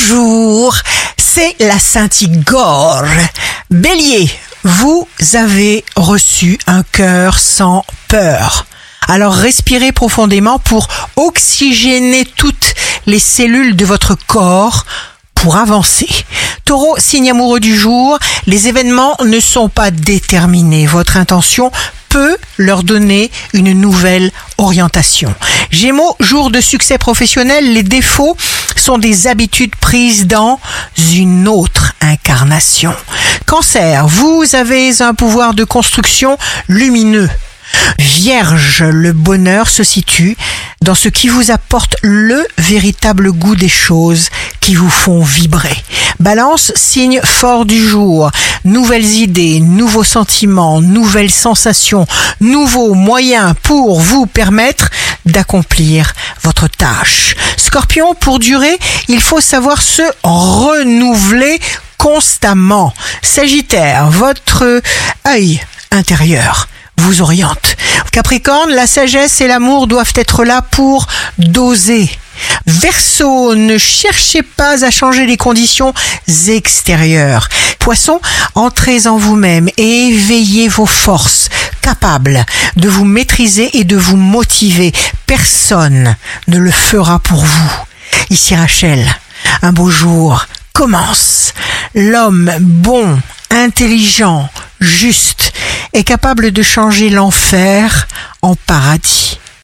Bonjour, c'est la Sainte Igor. Bélier, vous avez reçu un cœur sans peur. Alors respirez profondément pour oxygéner toutes les cellules de votre corps pour avancer. Taureau, signe amoureux du jour, les événements ne sont pas déterminés. Votre intention peut leur donner une nouvelle orientation. Gémeaux, jour de succès professionnel, les défauts sont des habitudes prises dans une autre incarnation. Cancer, vous avez un pouvoir de construction lumineux. Vierge, le bonheur se situe dans ce qui vous apporte le véritable goût des choses qui vous font vibrer. Balance, signe fort du jour. Nouvelles idées, nouveaux sentiments, nouvelles sensations, nouveaux moyens pour vous permettre d'accomplir votre tâche. Scorpion, pour durer, il faut savoir se renouveler constamment. Sagittaire, votre œil intérieur vous oriente. Capricorne, la sagesse et l'amour doivent être là pour doser. Verseau, ne cherchez pas à changer les conditions extérieures. Poisson, entrez en vous-même et éveillez vos forces, capables de vous maîtriser et de vous motiver. Personne ne le fera pour vous. Ici Rachel, un beau jour commence. L'homme bon, intelligent, juste est capable de changer l'enfer en paradis.